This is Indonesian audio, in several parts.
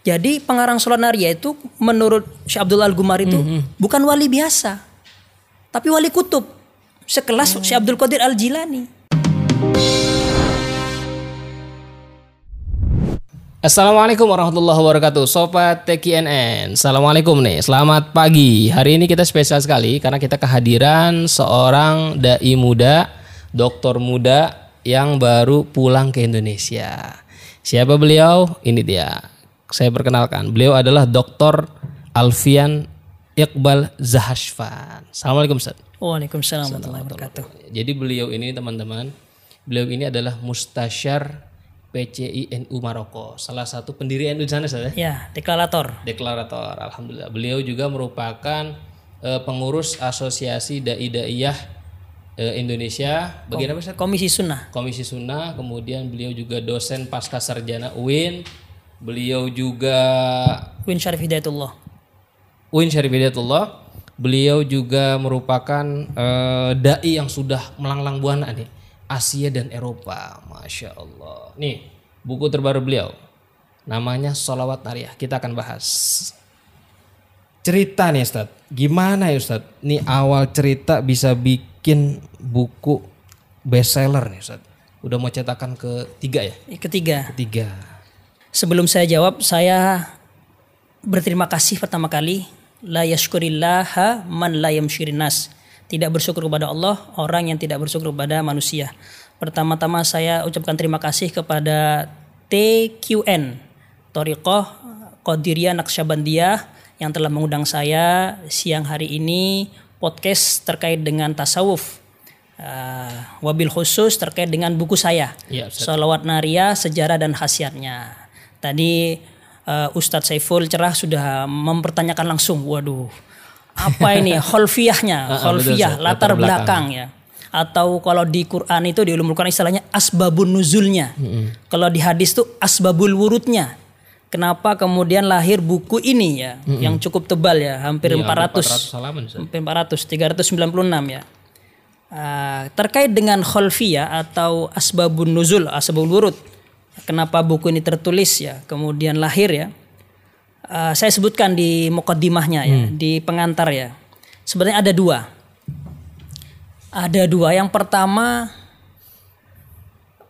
Jadi pengarang sholat naria itu menurut Syekh Abdul Al Gumar itu bukan wali biasa, tapi wali kutub. Sekelas Syekh Abdul Qadir Al Jilani. Assalamualaikum warahmatullahi wabarakatuh Sobat TKNN Assalamualaikum nih Selamat pagi. Hari ini kita spesial sekali Karena kita kehadiran seorang da'i muda Doktor muda Yang baru pulang ke Indonesia. Siapa beliau? Ini dia Saya perkenalkan Beliau adalah Doktor Alfian Iqbal Zahashfan Assalamualaikum Ustaz Waalaikumsalam warahmatullahi wabarakatuh. Jadi beliau ini teman-teman Beliau ini adalah mustasyar PCI NU Maroko, salah satu pendiri NU di sana Ustaz, ya? Ya, deklarator. deklarator. Alhamdulillah. Beliau juga merupakan eh, pengurus Asosiasi Dai Daiyah eh, Indonesia bagian apa Ustaz? Komisi Sunnah. Komisi Sunnah, kemudian beliau juga dosen pasca sarjana UIN. Beliau juga Win Syarif Hidayatullah. UIN Syarif Hidayatullah. Beliau juga merupakan eh, dai yang sudah melanglang buana nih Asia dan Eropa, masya Allah. Nih buku terbaru beliau, namanya Solawat Nariyah. Kita akan bahas. Cerita nih Ustaz, gimana ya Ustaz? Nih awal cerita bisa bikin buku bestseller nih Ustaz. Udah mau cetakan ketiga ya? Ketiga, Ketiga. Sebelum saya jawab, saya berterima kasih pertama kali la yashkurillaha man la yamsyirin nas. Tidak bersyukur kepada Allah orang yang tidak bersyukur kepada manusia. Pertama-tama saya ucapkan terima kasih kepada TQN Toriqoh Qadiriyah Naqsyabandiyah yang telah mengundang saya siang hari ini podcast terkait dengan tasawuf. Uh, wabil khusus terkait dengan buku saya Ustaz. Salawat Naria Sejarah dan Khasiatnya. Tadi uh, Ustadz Saiful Cerah sudah mempertanyakan langsung, waduh, apa ini holfiyahnya, holfiyah betul, Ustaz. latar belakang. belakang ya. Atau kalau di Quran itu di ulumul Quran istilahnya asbabun nuzulnya. Kalau di hadis itu asbabul wurudnya. Kenapa kemudian lahir buku ini ya, yang cukup tebal ya, hampir Iya, 400 400 halaman Ustaz. sampai 400 396 ya. Ah, terkait dengan kholfiyah atau asbabun nuzul, asbabul wurud. Kenapa buku ini tertulis ya, kemudian lahir ya. Ah, saya sebutkan di mukaddimahnya ya, di pengantar ya. Sebenarnya ada dua. Ada dua. Yang pertama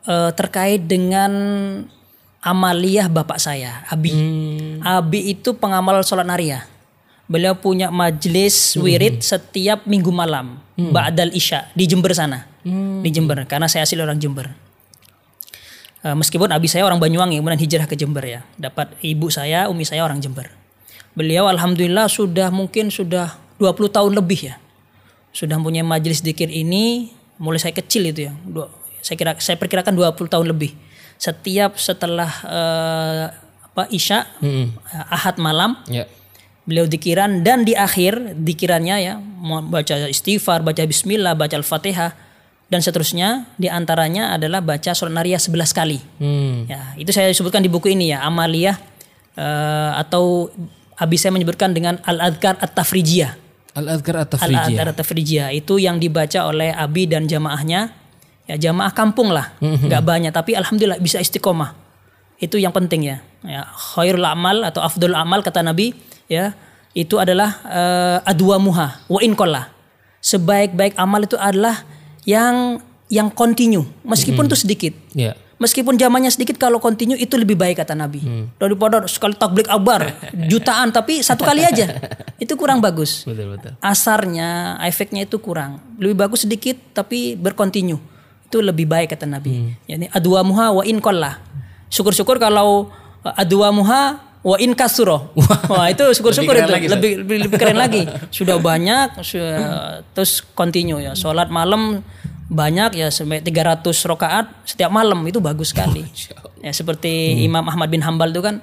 eh, terkait dengan amaliyah bapak saya, Abi. Abi itu pengamal sholat nariyah. Beliau punya majelis wirid setiap minggu malam, Ba'dal Isya di Jember sana. Di Jember karena saya asli orang Jember. Eh, meskipun abi saya orang Banyuwangi kemudian hijrah ke Jember ya. Dapat ibu saya, umi saya orang Jember. Beliau alhamdulillah sudah mungkin sudah 20 tahun lebih ya. Sudah punya majelis dikir ini mulai saya kecil itu ya. Dua- saya kira saya perkirakan 20 tahun lebih. Setiap setelah eh, apa Isya eh, Ahad malam Ya. beliau dikiran dan di akhir dikirannya ya baca istighfar, baca bismillah, baca al-fatihah dan seterusnya di antaranya adalah baca surat nariyah 11 kali. Hmm. Ya, itu saya sebutkan di buku ini ya, amaliyah eh, atau habis saya menyebutkan dengan al-adhkar at-tafrijiyah. Al-Adhkar At-Tafrijiyah. Al-adhkar at-tafrijiyah itu yang dibaca oleh abi dan jamaahnya. Ya, jamaah kampung lah, nggak banyak tapi alhamdulillah bisa istiqomah. Itu yang penting ya. ya khairul amal atau afdul amal kata Nabi ya itu adalah eh, adwa muha wa in. Sebaik-baik amal itu adalah yang yang continue meskipun itu sedikit. Ya. Meskipun zamannya sedikit kalau continue itu lebih baik kata Nabi. Daripada sekali takbik akbar jutaan tapi satu kali aja. Itu kurang bagus. Betul betul. Asarnya, efeknya itu kurang. Lebih bagus sedikit tapi berkontinu. Itu lebih baik kata Nabi. Yani adwa muha wa in. Syukur-syukur kalau uh, adwa muha wa in kasuro. Wah, itu syukur-syukur Lebih itu lagi, lebih, lebih lebih keren lagi. Sudah banyak su- terus continue ya. Salat malam banyak ya sampai 300 rakaat setiap malam itu bagus sekali. Ya seperti Imam Ahmad bin Hambal itu kan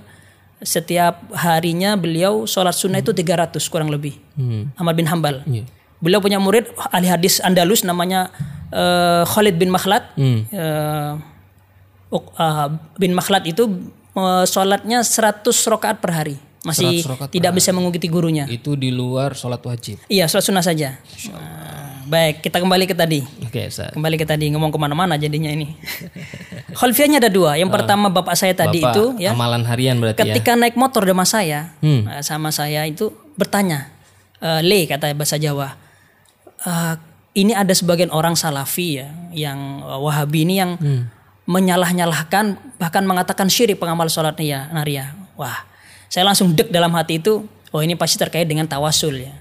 setiap harinya beliau sholat sunnah itu 300 kurang lebih. Ahmad bin Hambal. Beliau punya murid ahli hadis Andalus namanya eh, Khalid bin Makhlad. Eh, Uk- ah, bin Makhlad itu sholatnya 100 rakaat per hari. Masih 100 rakaat per tidak bisa mengikuti gurunya. Itu di luar sholat wajib. Iya, sholat sunnah saja. Nah, baik kita kembali ke tadi. Oke, Ustaz. Kembali ke tadi ngomong ke mana-mana jadinya ini. Khalfiahnya ada dua. Yang pertama bapak saya tadi Bapak, itu ya amalan harian berarti ya. ketika naik motor sama saya Hmm. eh, sama saya itu bertanya eh, le kata bahasa Jawa "Eh, ini ada sebagian orang salafi ya yang eh, wahabi ini yang Hmm. Menyalah-nyalahkan bahkan mengatakan syirik pengamal sholat naria naria. Wah saya langsung dek dalam hati itu oh ini pasti terkait dengan tawasul ya.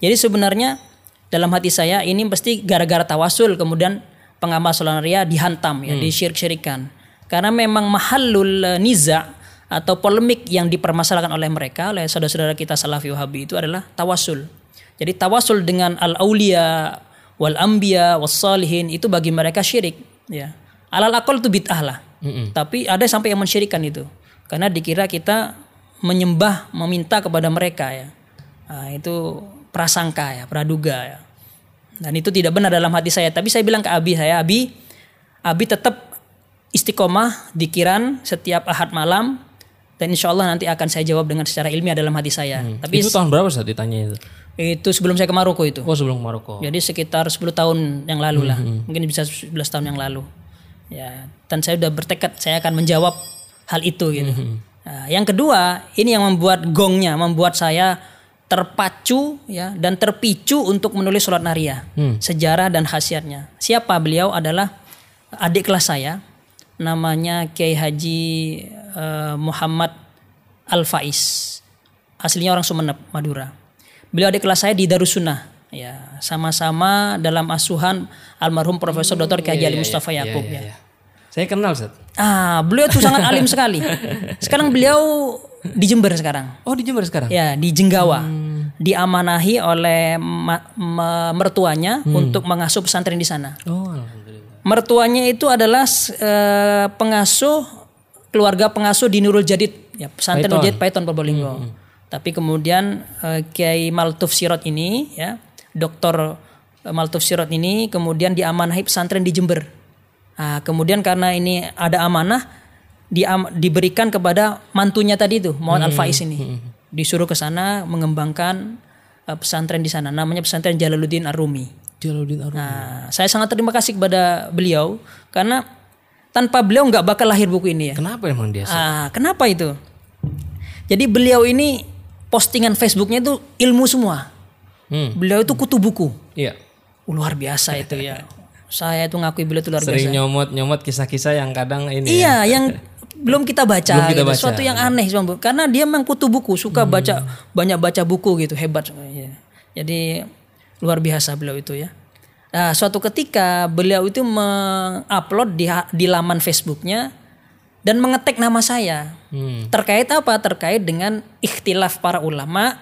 Jadi sebenarnya dalam hati saya ini pasti gara-gara tawasul kemudian pengamal sholat naria dihantam ya disyirik-syirikan. Karena memang mahalul eh, niza atau polemik yang dipermasalahkan oleh mereka oleh saudara-saudara kita salafi wahabi itu adalah tawasul. Jadi tawasul dengan al aulia wal ambia was salihin itu bagi mereka syirik ya alal akal itu bid'ah lah. Tapi ada sampai yang mensyirikan itu. Karena dikira kita menyembah meminta kepada mereka ya. Nah, itu prasangka ya praduga ya. Dan itu tidak benar dalam hati saya. Tapi saya bilang ke Abi saya Abi Abi tetap istiqomah dikiran setiap ahad malam dan insya Allah nanti akan saya jawab dengan secara ilmiah dalam hati saya. Tapi Itu tahun berapa Ustaz ditanya itu? itu sebelum saya ke Maroko itu. Oh, sebelum Maroko. jadi sekitar 10 tahun yang lalu lah. Mungkin bisa 11 tahun yang lalu ya dan saya sudah bertekad saya akan menjawab hal itu gitu. Nah, yang kedua ini yang membuat gongnya membuat saya terpacu ya dan terpicu untuk menulis surat naria sejarah dan khasiatnya. Siapa? Beliau adalah adik kelas saya namanya Kiai Haji eh, Muhammad Al Faiz aslinya orang Sumeneb Madura. Beliau adik kelas saya di Darussunnah ya sama-sama dalam asuhan almarhum Profesor Dr. Kiai Haji Ali Mustafa Yakub ya. Iya. Saya kenal Ustaz. Ah, beliau tuh sangat alim sekali. Sekarang beliau di Jember sekarang. Oh, di Jember sekarang. Ya, di Jenggawa. Diamanahi oleh mertuanya untuk mengasuh pesantren di sana. Oh, alhamdulillah. Mertuanya itu adalah eh, pengasuh keluarga pengasuh di Nurul Jadid, ya pesantren Nurul Jadid Paiton Probolinggo. Tapi kemudian eh, Kiai Maltuf Sirot ini, ya, Dokter Maltuf Sirot ini kemudian diamanahi pesantren di Jember. Nah, kemudian karena ini ada amanah diam- diberikan kepada mantunya tadi itu, Muhammad Al Faiz ini. Disuruh ke sana mengembangkan eh, pesantren di sana. Namanya pesantren Jalaluddin Ar-Rumi. Jalaluddin Arumi. Nah, saya sangat terima kasih kepada beliau karena tanpa beliau nggak bakal lahir buku ini ya. Kenapa emang dia? Ah, kenapa itu? Jadi beliau ini postingan Facebooknya itu ilmu semua. Hmm. Beliau itu kutu buku. Iya. Uh, luar biasa itu ya. Saya itu ngakui beliau itu luar Sering biasa. nyomot-nyomot kisah-kisah yang kadang ini. ya. Iya, yang belum kita baca, Belum kita gitu. baca. Hmm. suatu yang aneh karena dia memang kutu buku, suka baca banyak baca buku gitu, hebat. Iya. Jadi luar biasa beliau itu ya. Nah, suatu ketika beliau itu mengupload di di laman Facebooknya dan mengetek nama saya. Hmm. Terkait apa? Terkait dengan ikhtilaf para ulama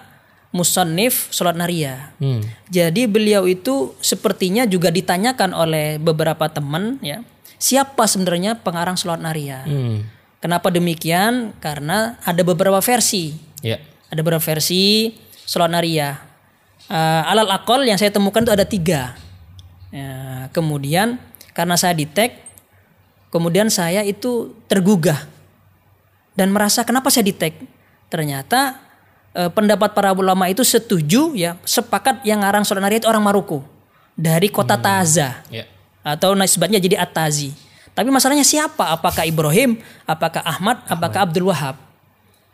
musannif sholat naria. Hmm. Jadi beliau itu sepertinya juga ditanyakan oleh beberapa teman ya, siapa sebenarnya pengarang sholat naria? Hmm. Kenapa demikian? Karena ada beberapa versi. Ya. Ada beberapa versi sholat naria. Eh, alal akol yang saya temukan itu ada tiga. Ya, kemudian karena saya tag, kemudian saya itu tergugah dan merasa kenapa saya tag. Ternyata eh, pendapat para ulama itu setuju ya sepakat yang ngarang sholat itu orang Maroko dari kota Taza Ya. atau nisbatnya jadi At-Tazi. Tapi masalahnya siapa? Apakah Ibrahim? Apakah Ahmad? Apakah Abdul Wahab?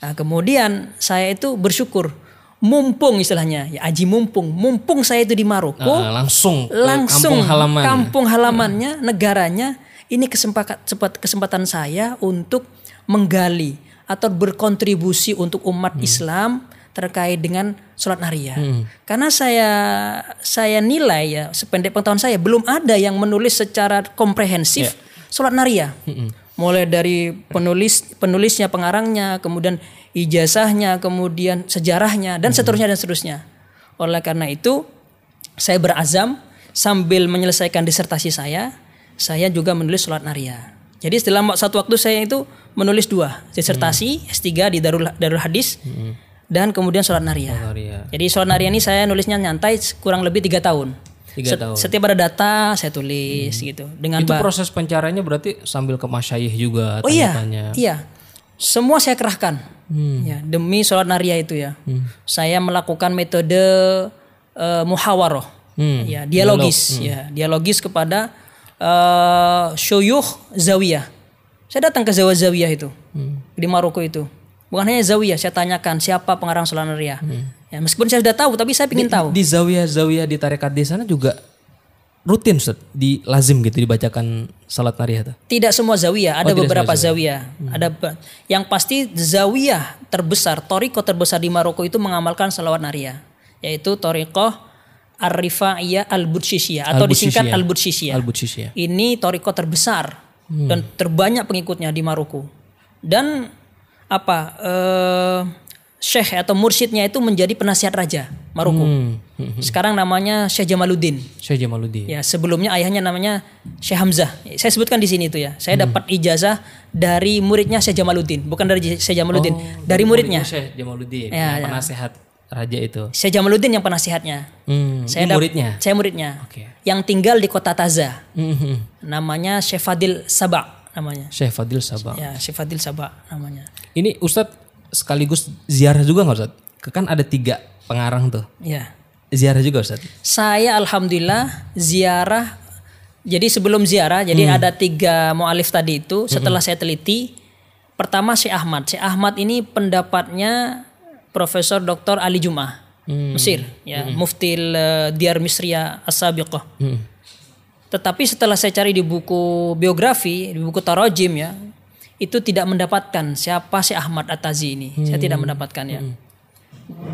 Nah, kemudian saya itu bersyukur mumpung istilahnya ya aji mumpung mumpung saya itu di Maroko Ah, langsung langsung kampung halaman. kampung halamannya negaranya ini kesempatan kesempatan saya untuk menggali atau berkontribusi untuk umat Islam terkait dengan sholat naria. Karena saya saya nilai ya sependek pengetahuan saya belum ada yang menulis secara komprehensif sholat naria. Mulai dari penulis penulisnya, pengarangnya, kemudian ijazahnya, kemudian sejarahnya dan seterusnya dan seterusnya. Oleh karena itu saya berazam sambil menyelesaikan disertasi saya, saya juga menulis sholat naria. Jadi setelah satu waktu saya itu menulis dua disertasi S3 di Darul Darul Hadis dan kemudian sholat naria. Naria. Jadi sholat naria ini saya nulisnya nyantai kurang lebih tiga tahun. Tiga Set- tahun. Setiap ada data saya tulis gitu dengan Itu proses pencariannya berarti sambil ke masyayikh juga Oh iya, iya. Semua saya kerahkan. Hmm. Ya, demi sholat naria itu ya. Saya melakukan metode eh, muhawaroh. Hmm. Ya, dialogis ya, dialogis kepada uh, syuyukh zawiyah. Saya datang ke Zawiyah Zawiyah itu di Maroko itu. Bukan hanya Zawiyah, saya tanyakan siapa pengarang Salat Naria. Ya, meskipun saya sudah tahu, tapi saya ingin tahu. Di zawiyah-zawiyah di tarekat di sana juga rutin Ustaz, di lazim gitu dibacakan salat nariyah. Tidak semua zawiyah, ada Oh, beberapa semua zawiyah. Ada be- yang pasti zawiyah terbesar, toriko terbesar di Maroko itu mengamalkan salawat naria, yaitu toriko Ar-Rifaiyah Al-Budsisiyah atau disingkat Al-Budsisiyah. Al-Budsisiyah. Ini toriko terbesar dan terbanyak pengikutnya di Maroko. Dan apa eh, syekh atau mursyidnya itu menjadi penasihat raja Maroko. Hmm. Sekarang namanya Syekh Jamaluddin. Syekh Jamaluddin. Ya, sebelumnya ayahnya namanya Syekh Hamzah. Saya sebutkan di sini itu ya. Saya Hmm. dapat ijazah dari muridnya Syekh Jamaluddin, bukan dari Syekh Jamaluddin, dari muridnya. Syekh Jamaluddin, Ya, ya. penasehat raja itu. Syekh Jamaluddin yang penasihatnya. Hmm. Saya muridnya. Saya muridnya. Oke. Yang tinggal di kota Taza. Mhm. Namanya Syekh Fadil Sabak namanya. Syekh Fadil Sabah. Ya, Syekh Fadil Sabak namanya. Ini Ustadz sekaligus ziarah juga nggak Ustadz? Kan ada tiga pengarang tuh. Ya. Ziarah juga Ustadz? Saya alhamdulillah ziarah. Jadi sebelum ziarah, jadi Hmm. ada tiga mualif tadi itu. Setelah saya teliti, pertama Syekh Ahmad. Syekh Ahmad ini pendapatnya Profesor Dr. Ali Jum'ah, Hmm. Mesir, ya, Muftil eh, Diyar Misriya As-Sabiqah. Hmm. Tetapi setelah saya cari di buku biografi, di buku Tarojim ya, itu tidak mendapatkan siapa Syekh Ahmad At-Tazi ini. Saya tidak mendapatkan ya.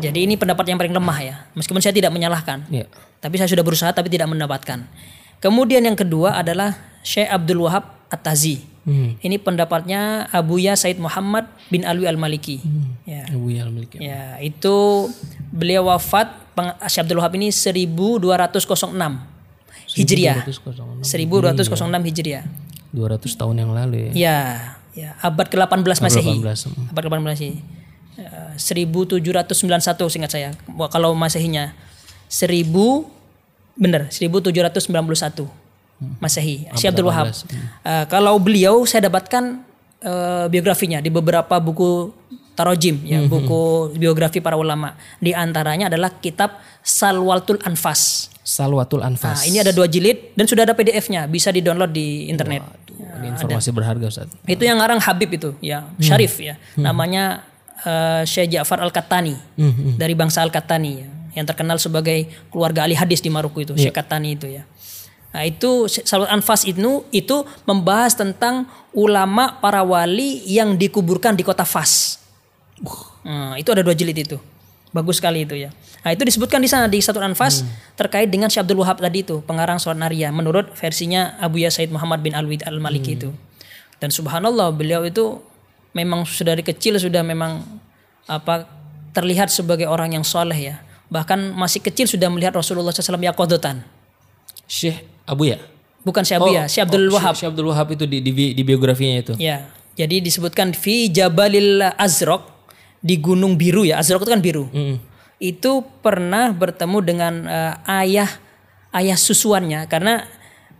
Jadi ini pendapat yang paling lemah ya. Meskipun saya tidak menyalahkan. Iya. Tapi saya sudah berusaha tapi tidak mendapatkan. Kemudian yang kedua adalah Syekh Abdul Wahab At-Tazi. Hmm. Ini pendapatnya Abuya Said Muhammad bin Alwi Al-Maliki. Ya. Abu Yal Malik. Ya, itu beliau wafat Syekh Abdul Wahab ini 1206 Hijriah. 1206. 1206 Hijriah. 200 tahun yang lalu ya. Ya, ya abad ke-18 Masehi. 18. hmm. Abad ke-18 Masehi. Eh, 1791 singkat saya. Kalau Masehinya 1000 benar 1791 Masehi. Syekh Abdul Wahab. Eh, kalau beliau saya dapatkan eh, biografinya di beberapa buku tarojim ya, buku biografi para ulama. Di antaranya adalah kitab Salwatul Anfas. Salwatul Nah, Anfas. ini ada dua jilid dan sudah ada PDF-nya, bisa di-download di internet. Ini informasi berharga Ustaz. Itu yang ngarang Habib itu, ya Syarif ya. Namanya eh, Syekh Ja'far Al-Kattani dari bangsa Al-Kattani ya, yang terkenal sebagai keluarga ahli hadis di Maroko itu, Syekh Kattani itu ya. Nah, itu Salat Anfas itu itu membahas tentang ulama para wali yang dikuburkan di kota Fas. Nah, itu ada dua jilid itu. Bagus sekali itu ya. Nah, itu disebutkan di sana di Satul Anfas terkait dengan Syekh Abdul Wahab tadi itu, pengarang Salat Naria menurut versinya Abu Ya Said Muhammad bin Alwi Al-Maliki itu. Dan subhanallah beliau itu memang sudah dari kecil sudah memang apa terlihat sebagai orang yang soleh ya. Bahkan masih kecil sudah melihat Rasulullah SAW yakodotan. Syekh Abu ya? Bukan Syekh Abu ya, Syekh Abdul oh, Wahab. Syekh Abdul Wahab itu di, di, di biografinya itu. Ya, jadi disebutkan fi Jabalil Azraq di Gunung Biru ya. Azraq itu kan biru. Itu pernah bertemu dengan eh, ayah ayah susuannya karena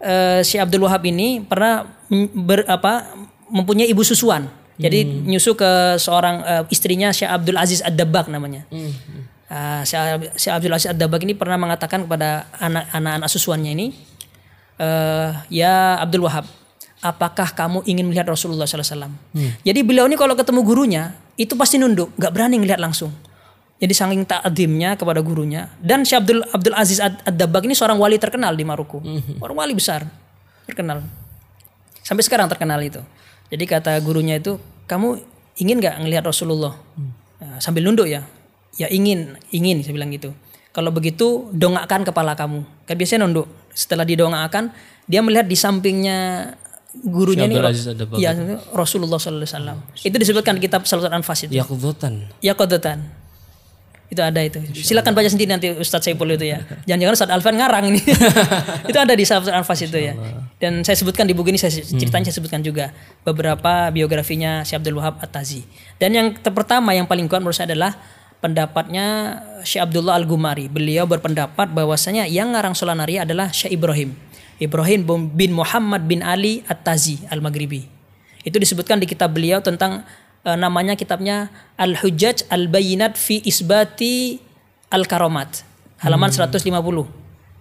eh, Syekh Abdul Wahab ini pernah ber, apa mempunyai ibu susuan. Jadi nyusu ke seorang eh, istrinya Syekh Abdul Aziz Ad-Dabbaq namanya. Ah, Syekh Syekh Abdul Aziz Ad-Dabbaq ini pernah mengatakan kepada anak-anak susuannya ini eh, ya Abdul Wahab, apakah kamu ingin melihat Rasulullah SAW? Jadi beliau ini kalau ketemu gurunya itu pasti nunduk, nggak berani ngelihat langsung. Jadi saking takdimnya kepada gurunya. Dan Syekh Abdul Abdul Aziz Ad- Ad-Dabbaq ini seorang wali terkenal di Maroko, orang wali besar, terkenal. Sampai sekarang terkenal itu. Jadi kata gurunya itu, kamu ingin nggak ngelihat Rasulullah? Nah, sambil nunduk ya, ya ingin, ingin saya bilang gitu. Kalau begitu dongakkan kepala kamu. Kan biasanya nunduk. Setelah didongakkan, dia melihat di sampingnya gurunya Ad-Dabbaq. ya, Rasulullah Sallallahu Alaihi Wasallam. Itu disebutkan di kitab Salat Anfas itu. Yakudotan. Ya kodotan. Itu ada itu. Silakan baca sendiri nanti Ustadz Saiful itu ya. Jangan-jangan Ustadz Alvan ngarang ini. itu ada di Salat Anfas itu ya. Dan saya sebutkan di buku ini saya ceritanya saya sebutkan juga beberapa biografinya Syekh Abdul Wahab At-Tazi. Dan yang pertama yang paling kuat menurut saya adalah pendapatnya Syekh Abdullah Al-Gumari. Beliau berpendapat bahwasanya yang ngarang Solanari adalah Syekh Ibrahim. Ibrahim bin Muhammad bin Ali At-Tazi Al-Maghribi. Itu disebutkan di kitab beliau tentang eh, namanya kitabnya Al-Hujjaj Al-Bayinat fi Isbati Al-Karomat. Halaman 150.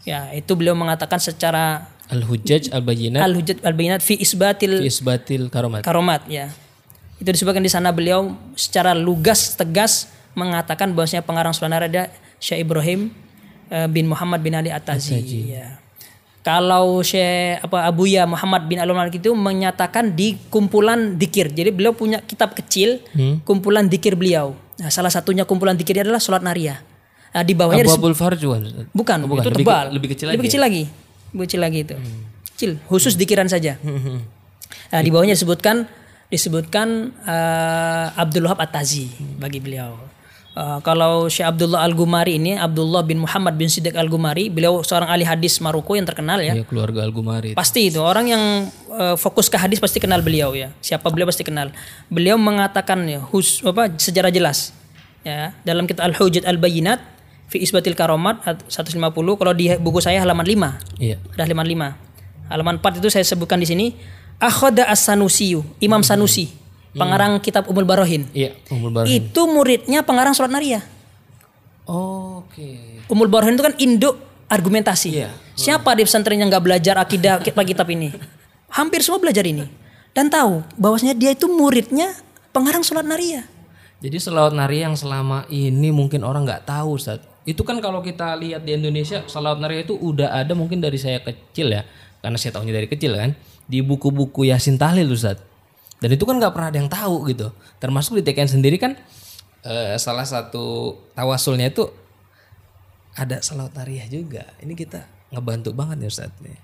Ya, itu beliau mengatakan secara Al-Hujjaj Al-Bayyinat al-hujjat al-bayinat fi isbatil fi isbatil karomat. karomat ya. Itu disebutkan di sana beliau secara lugas tegas mengatakan bahwasanya pengarang Sunan ada Syekh Ibrahim eh, bin Muhammad bin Ali At-Tazi. Ya. Kalau Syekh apa Abuya Muhammad bin Alun Malik itu menyatakan di kumpulan dikir. Jadi beliau punya kitab kecil kumpulan dikir beliau. Nah, salah satunya kumpulan dikir adalah sholat naria. Nah, di bawahnya Abu Farjuan. bukan, Oh, bukan. itu Lebih ke- tebal. lebih kecil Lebih lagi ya? kecil lagi. Lebih kecil lagi itu. Kecil, khusus dikiran saja. Nah, di bawahnya disebutkan disebutkan eh, Abdul Wahab At-Tazi bagi beliau. Eh, kalau Syekh Abdullah Al-Gumari ini Abdullah bin Muhammad bin Siddiq Al-Gumari, beliau seorang ahli hadis Maroko yang terkenal ya. Ya, keluarga Al-Gumari. Pasti itu orang yang eh, fokus ke hadis pasti kenal beliau ya. Siapa beliau pasti kenal. Beliau mengatakan ya hus apa secara jelas ya dalam kitab Al-Hujjat Al-Bayyinat fi isbatil karomat at- 150 kalau di buku saya halaman 5. Iya. Ada halaman 5. Halaman 4 itu saya sebutkan di sini Akhoda As-Sanusiyu, Imam Sanusi, pengarang kitab Umul Barohin. Iya, Umul Barohin. Itu muridnya pengarang surat Naria. Oke. Umul Barohin itu kan induk argumentasi. Iya. Siapa di pesantren yang nggak belajar akidah kitab-kitab ini? Hampir semua belajar ini. Dan tahu bahwasanya dia itu muridnya pengarang sholat naria. Jadi selawat nari yang selama ini mungkin orang nggak tahu, Ustaz. Itu kan kalau kita lihat di Indonesia, selawat nari itu udah ada mungkin dari saya kecil ya. Karena saya tahunya dari kecil kan. Di buku-buku Yasin Tahlil, Ustaz. Dan itu kan nggak pernah ada yang tahu gitu. Termasuk di TKN sendiri kan eh, salah satu tawasulnya itu ada selawat nariyah juga. Ini kita ngebantu banget ya Ustaz. nih.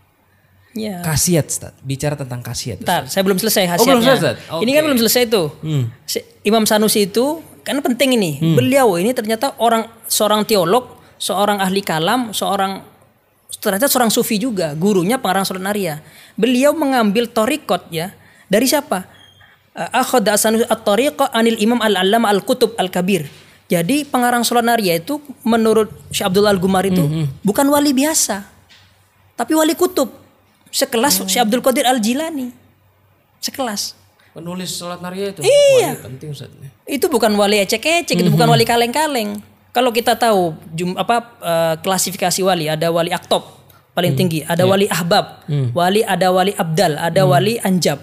Ya. Kasiat Ustaz. Bicara tentang kasiat. Bentar, saya belum selesai Oh, hasilnya. belum selesai? Ini kan belum selesai tuh. Si- Imam Sanusi itu kan penting ini. Beliau ini ternyata orang seorang teolog, seorang ahli kalam, seorang ternyata seorang sufi juga, gurunya pengarang Naria. Beliau mengambil torikot ya dari siapa? Eh, Akhadha Sanusi at-tariqa anil Imam al-Allama al-Kutub al-Kabir. Jadi pengarang Naria itu menurut Syekh Abdullah Al-Gumar itu bukan wali biasa, tapi wali kutub. Sekelas Syekh Abdul Qadir Al-Jilani. Sekelas. Penulis salat nariyah itu. Iya. penting Ustaz. Itu bukan wali ecek-ecek, itu bukan wali kaleng-kaleng. Kalau kita tahu jum, apa eh, klasifikasi wali, ada wali aktob paling tinggi, ada wali ahbab, wali ada wali abdal, ada wali anjab,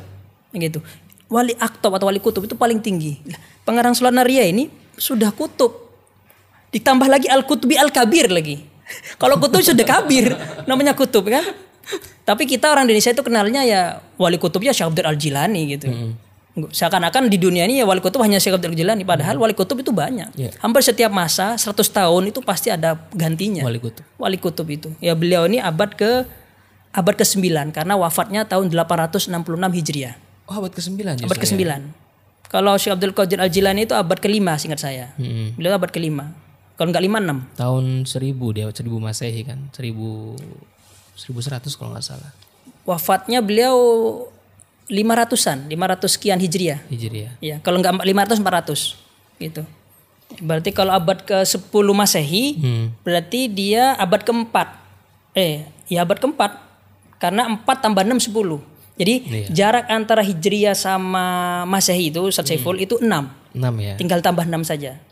gitu. Wali aktob atau wali kutub itu paling tinggi. Pengarang surat Naria ini sudah kutub, ditambah lagi al kutubi al kabir lagi. Kalau kutub sudah kabir, namanya kutub kan. Tapi kita orang Indonesia itu kenalnya ya wali kutubnya Syekh Abdul Al Jilani gitu. Seakan-akan di dunia ini ya wali kutub hanya Syekh Abdul Al Jilani, padahal wali kutub itu banyak. Iya. Hampir setiap masa 100 tahun itu pasti ada gantinya. Wali kutub. Wali kutub itu. Ya beliau ini abad ke abad ke-9 karena wafatnya tahun 866 Hijriah. Oh, abad ke-9 justru. Abad ke-9. Kalau Syekh Abdul Qadir Al Jilani itu abad ke-5 singkat saya. Beliau abad ke-5. Kalau nggak 56. Tahun 1000 dia 1000 Masehi kan. 1000 1100 kalau nggak salah. Wafatnya beliau 500-an, 500 sekian Hijriah. Hijriah. Ya, kalau nggak 500 400 gitu. Berarti kalau abad ke-10 Masehi, Hmm. berarti dia abad keempat. Eh, ya abad keempat. Karena 4 tambah 6 10. Jadi Iya. jarak antara Hijriah sama Masehi itu Ustaz Saiful itu 6. 6 ya. Tinggal tambah 6 saja.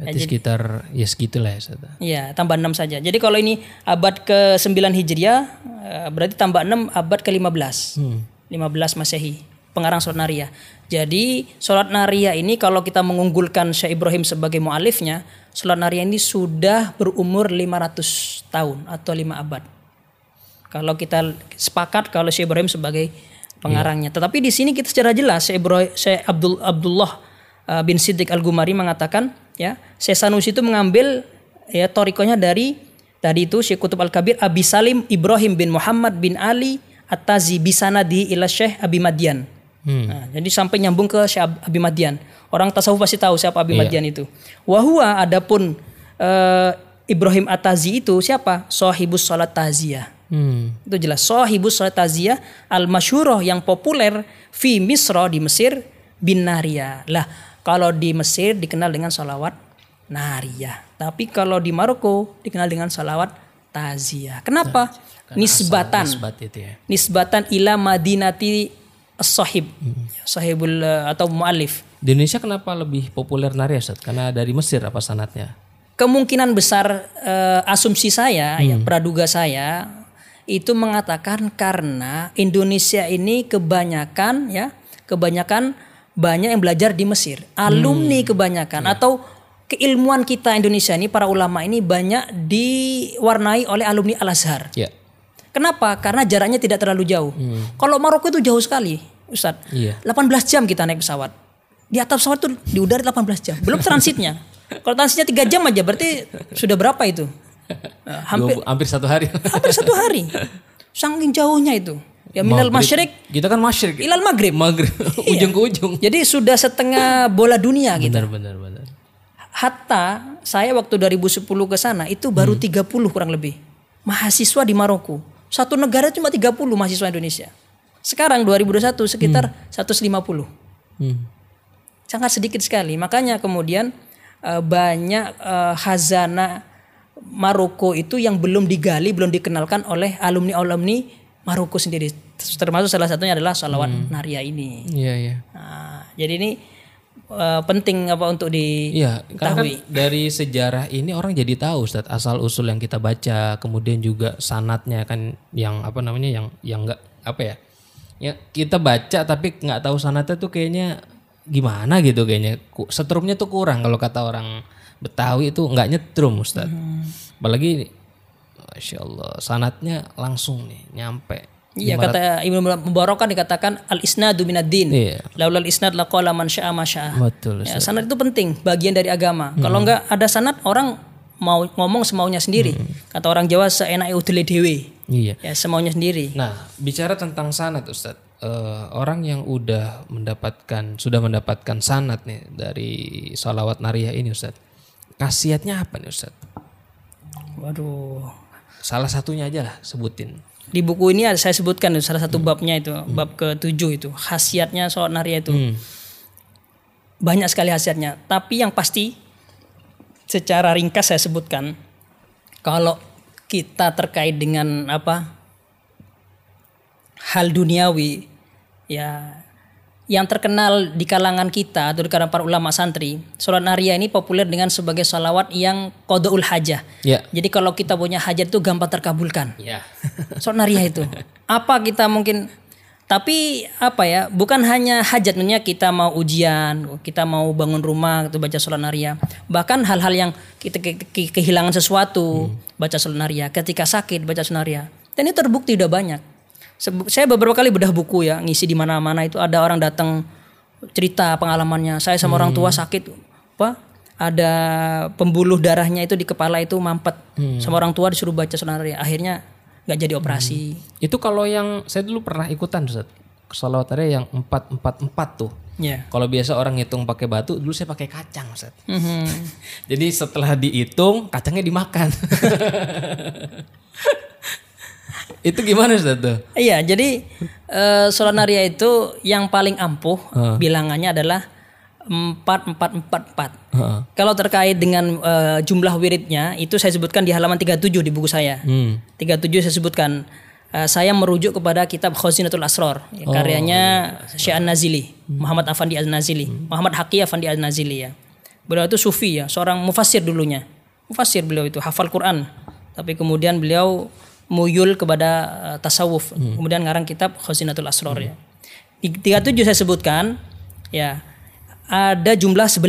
Berarti sekitar ya segitulah ya Ustaz. Iya, tambah 6 saja. Jadi kalau ini abad ke-9 Hijriah, eh, berarti tambah 6 abad ke-15. 15 Masehi. Pengarang sholat Naria. Jadi sholat Naria ini kalau kita mengunggulkan Syekh Ibrahim sebagai mu'alifnya, sholat Naria ini sudah berumur 500 tahun atau 5 abad. Kalau kita sepakat kalau Syekh Ibrahim sebagai pengarangnya. Tetapi di sini kita secara jelas Syekh Ibrahim, Syekh Abdul Abdullah uh, bin Siddiq Al-Gumari mengatakan ya, Syekh Sanusi itu mengambil ya torikonya dari tadi itu Syekh Kutub Al-Kabir Abi Salim Ibrahim bin Muhammad bin Ali At-Tazi bisanadi ila Syekh Abi Madian. Nah, jadi sampai nyambung ke Syekh Ab- Abi Madian. Orang tasawuf pasti tahu siapa Abi Madian itu. Wahua adapun eh, Ibrahim At-Tazi itu siapa? Sohibus Salat Taziyah. Hmm. Itu jelas Sohibus Salat Taziyah al-masyhurah yang populer fi Misra di Mesir bin Naria. Lah, kalau di Mesir dikenal dengan salawat Nariyah. Tapi kalau di Maroko dikenal dengan salawat Taziyah. Kenapa? Nisbatan Nisbat itu ya. nisbatan ila madinati as-sahib. Sahibul eh, atau muallif. Di Indonesia kenapa lebih populer nari ya Ustaz? Karena dari Mesir apa sanatnya? kemungkinan besar eh, asumsi saya ya praduga saya itu mengatakan karena Indonesia ini kebanyakan ya kebanyakan banyak yang belajar di Mesir alumni kebanyakan atau keilmuan kita Indonesia ini para ulama ini banyak diwarnai oleh alumni Al Azhar Ya. Kenapa? Karena jaraknya tidak terlalu jauh. Kalau Maroko itu jauh sekali, Ustadz. Iya. 18 jam kita naik pesawat. Di atas pesawat itu di udara 18 jam. Belum transitnya. Kalau transitnya 3 jam aja berarti sudah berapa itu? Nah, hampir Dua- hampir satu hari. hampir satu hari. Saking jauhnya itu. Ya minal masyrik Kita kan masyrik. ilal maghrib. Maghrib. ujung ke ujung. Jadi sudah setengah bola dunia gitu. Benar benar benar. Hatta saya waktu 2010 ke sana itu baru 30 kurang lebih. Mahasiswa di Maroko. Satu negara cuma 30 mahasiswa Indonesia. Sekarang 2021 sekitar 150. Hmm. Sangat sedikit sekali. Makanya kemudian eh, banyak eh, hazana Maroko itu yang belum digali, belum dikenalkan oleh alumni-alumni Maroko sendiri. Termasuk salah satunya adalah salawat Naria ini. Iya iya. Nah, jadi ini eh, penting apa untuk di Iya, karena kan dari sejarah ini orang jadi tahu Ustaz asal usul yang kita baca, kemudian juga sanatnya kan yang apa namanya yang yang enggak apa ya? Ya kita baca tapi nggak tahu sanatnya tuh kayaknya gimana gitu kayaknya. Setrumnya tuh kurang kalau kata orang Betawi itu nggak nyetrum Ustaz. Apalagi Masya Allah sanatnya langsung nih nyampe. Iya kata Ibnu Mubarak kan dikatakan al isnadu minad din. Iya. Laulal isnad laqala man syaa ma syaa. Betul. Ya, sanad itu penting, bagian dari agama. Kalau enggak ada sanad orang mau ngomong semaunya sendiri. Kata orang Jawa seenake udele dhewe. Iya. Ya semaunya sendiri. Nah, bicara tentang sanat Ustadz, eh, orang yang udah mendapatkan sudah mendapatkan sanat nih dari salawat nariyah ini Ustadz, khasiatnya apa nih Ustadz? Waduh. Salah satunya aja lah sebutin. Di buku ini ada saya sebutkan salah satu babnya itu, bab ke-7 itu, khasiatnya sholat naria itu. Banyak sekali khasiatnya, tapi yang pasti secara ringkas saya sebutkan kalau kita terkait dengan apa hal duniawi ya yang terkenal di kalangan kita atau di kalangan para ulama santri sholat naria ini populer dengan sebagai salawat yang kodoul hajah. Ya. jadi kalau kita punya hajat itu gampang terkabulkan. Ya. sholat naria itu. Apa kita mungkin tapi apa ya bukan hanya hajat maksudnya kita mau ujian kita mau bangun rumah itu baca sholat naria bahkan hal-hal yang kita ke- ke- kehilangan sesuatu baca sholat naria ketika sakit baca sholat naria dan itu terbukti udah banyak saya beberapa kali bedah buku ya ngisi di mana-mana. Itu ada orang datang cerita pengalamannya. Saya sama orang tua sakit apa ada pembuluh darahnya itu di kepala itu mampet. Sama orang tua disuruh baca naria akhirnya nggak jadi operasi. Itu kalau yang saya dulu pernah ikutan Ustadz, salawat nariyah yang empat empat empat tuh. ya Kalau biasa orang ngitung pakai batu, dulu saya pakai kacang Ustadz. Mhm. Jadi setelah dihitung, kacangnya dimakan. itu gimana Ustadz tuh? Iya, jadi eh, sholat naria itu yang paling ampuh bilangannya adalah empat empat empat empat. Kalau terkait dengan eh, jumlah wiridnya itu saya sebutkan di halaman 37 di buku saya. Hmm. 37 saya sebutkan eh, saya merujuk kepada kitab Khazinatul Asrar ya, karyanya Syekh An-Nazili, Muhammad Afandi Al-Nazili, Muhammad Haqi Afandi Al-Nazili ya. Beliau itu sufi ya, seorang mufasir dulunya. Mufasir beliau itu hafal Quran. Tapi kemudian beliau muyul kepada eh, tasawuf. Kemudian ngarang kitab Khazinatul Asrar ya. Di 37 saya sebutkan ya. Ada jumlah 11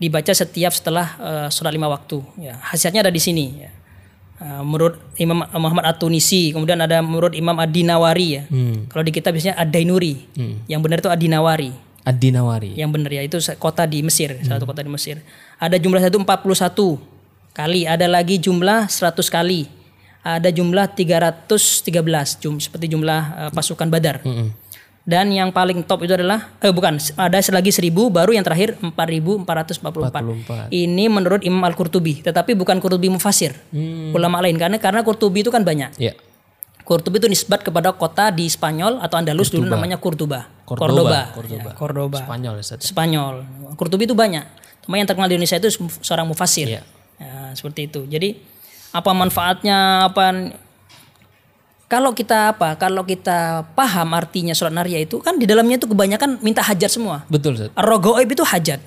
dibaca setiap setelah eh, sholat lima waktu ya. Hasilnya ada di sini ya. Eh, menurut Imam Muhammad At-Tunisi kemudian ada menurut Imam Ad-Dinawari ya. Kalau di kitab biasanya Ad-Dainuri yang benar itu Ad-Dinawari. Ad-Dinawari. yang benar ya. Itu kota di Mesir salah satu kota di Mesir. Ada jumlah satu 41 kali ada lagi jumlah 100 kali ada jumlah 313 jum, seperti jumlah eh, pasukan Badar dan yang paling top itu adalah eh bukan ada lagi 1000 baru yang terakhir 4444 44. ini menurut Imam Al-Qurtubi tetapi bukan Qurtubi mufasir ulama lain karena karena Qurtubi itu kan banyak Ya. Qurtubi itu nisbat kepada kota di Spanyol atau Andalus dulu namanya Cordoba. Cordoba. Cordoba. Ya, Cordoba. Spanyol Ustadz. Spanyol. Qurtubi itu banyak. Cuma yang terkenal di Indonesia itu seorang mufasir. Iya. Ya, seperti itu. Jadi apa manfaatnya apa kalau kita apa? Kalau kita paham artinya surat naria itu kan di dalamnya itu kebanyakan minta hajat semua. Betul. Ar-Rogoib itu hajat.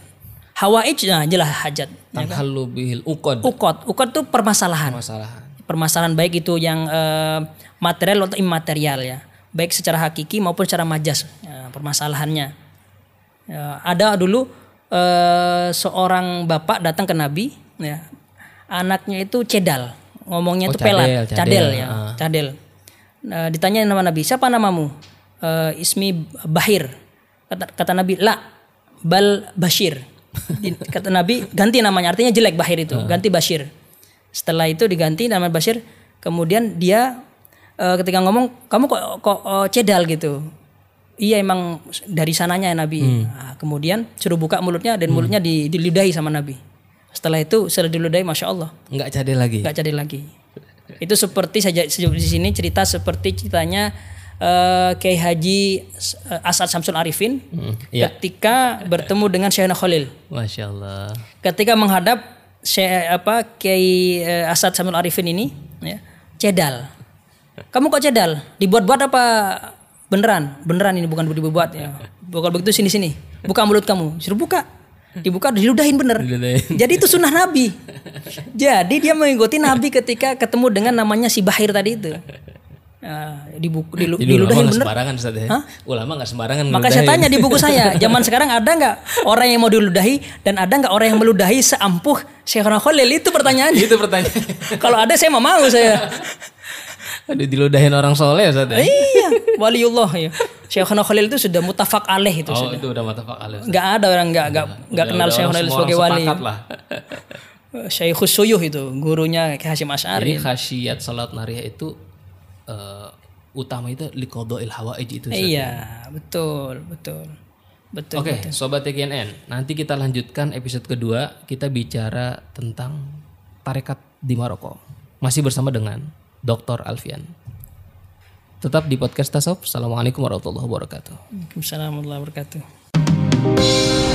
Hawaij nah jelas hajat. Tanghalu bihil uqad. Ukot, ukot itu permasalahan. Masalahan. Permasalahan baik itu yang eh, material atau imaterial ya. Baik secara hakiki maupun secara majas ya, permasalahannya. Ya, ada dulu eh, seorang bapak datang ke Nabi ya. Anaknya itu cedal, ngomongnya Oh, itu pelat, cadel, cadel, cadel, ya, ah. cadel. Nah, ditanya nama Nabi, siapa namamu? Eh, Ismi Bahir. Kata, kata Nabi, la, bal Bashir. Kata Nabi, ganti namanya. Artinya jelek Bahir itu, ganti Bashir. Setelah itu diganti nama Bashir. Kemudian dia eh, ketika ngomong, kamu kok kok eh, cedal gitu. Iya emang dari sananya ya Nabi. Nah, kemudian suruh buka mulutnya dan mulutnya di, diludahi sama Nabi. Setelah itu setelah diludahi, masya Allah Enggak cadel lagi. nggak jadi lagi. Itu seperti saja di sini cerita seperti ceritanya eh, Kiai Haji eh, Asad Samsul Arifin Hmm, Iya. ketika bertemu dengan Syekhna Khalil. Masya Allah. Ketika menghadap Syekh apa Kiai eh, Asad Samsul Arifin ini ya, cedal. Kamu kok cedal? Dibuat-buat apa beneran? Beneran ini bukan dibuat ya. Bukan begitu sini-sini. Buka mulut kamu. Suruh buka. Dibuka diludahin bener. Diludahin. Jadi itu sunnah Nabi. Jadi dia mengikuti Nabi ketika ketemu dengan namanya si Bahir tadi itu. Nah, dibu- dilu- Jadi ulama diludahin bener. sembarangan Ustaz ya. Ulama nggak sembarangan Maka saya tanya di buku saya, zaman sekarang ada nggak orang yang mau diludahi dan ada nggak orang yang meludahi seampuh Syekhona Khalil itu pertanyaannya. Itu pertanyaan. Kalau ada saya mau mau saya. Aduh diludahin orang soleh Ustaz ya. iya, waliullah ya. Syekhona Khalil itu sudah mutafak aleh itu Oh sudah. itu udah mata fakal ya. Ustaz. Nggak ada orang nggak nggak nggak Udah- kenal orang- Khalil sebagai wali. lah. Syekhus Suyuh itu gurunya Ki Hasyim Jadi Asy'ari. khasiat salat nariyah itu eh, utama itu liqada'il hawaij itu. Ustaz. Iya, betul, betul. Betul. Oke, sobat TKNN, nanti kita lanjutkan episode kedua. Kita bicara tentang tarekat di Maroko. Masih bersama dengan Dr. Alfian. Tetap di podcast Tasawuf. Assalamualaikum warahmatullahi wabarakatuh. Waalaikumsalam warahmatullahi wabarakatuh.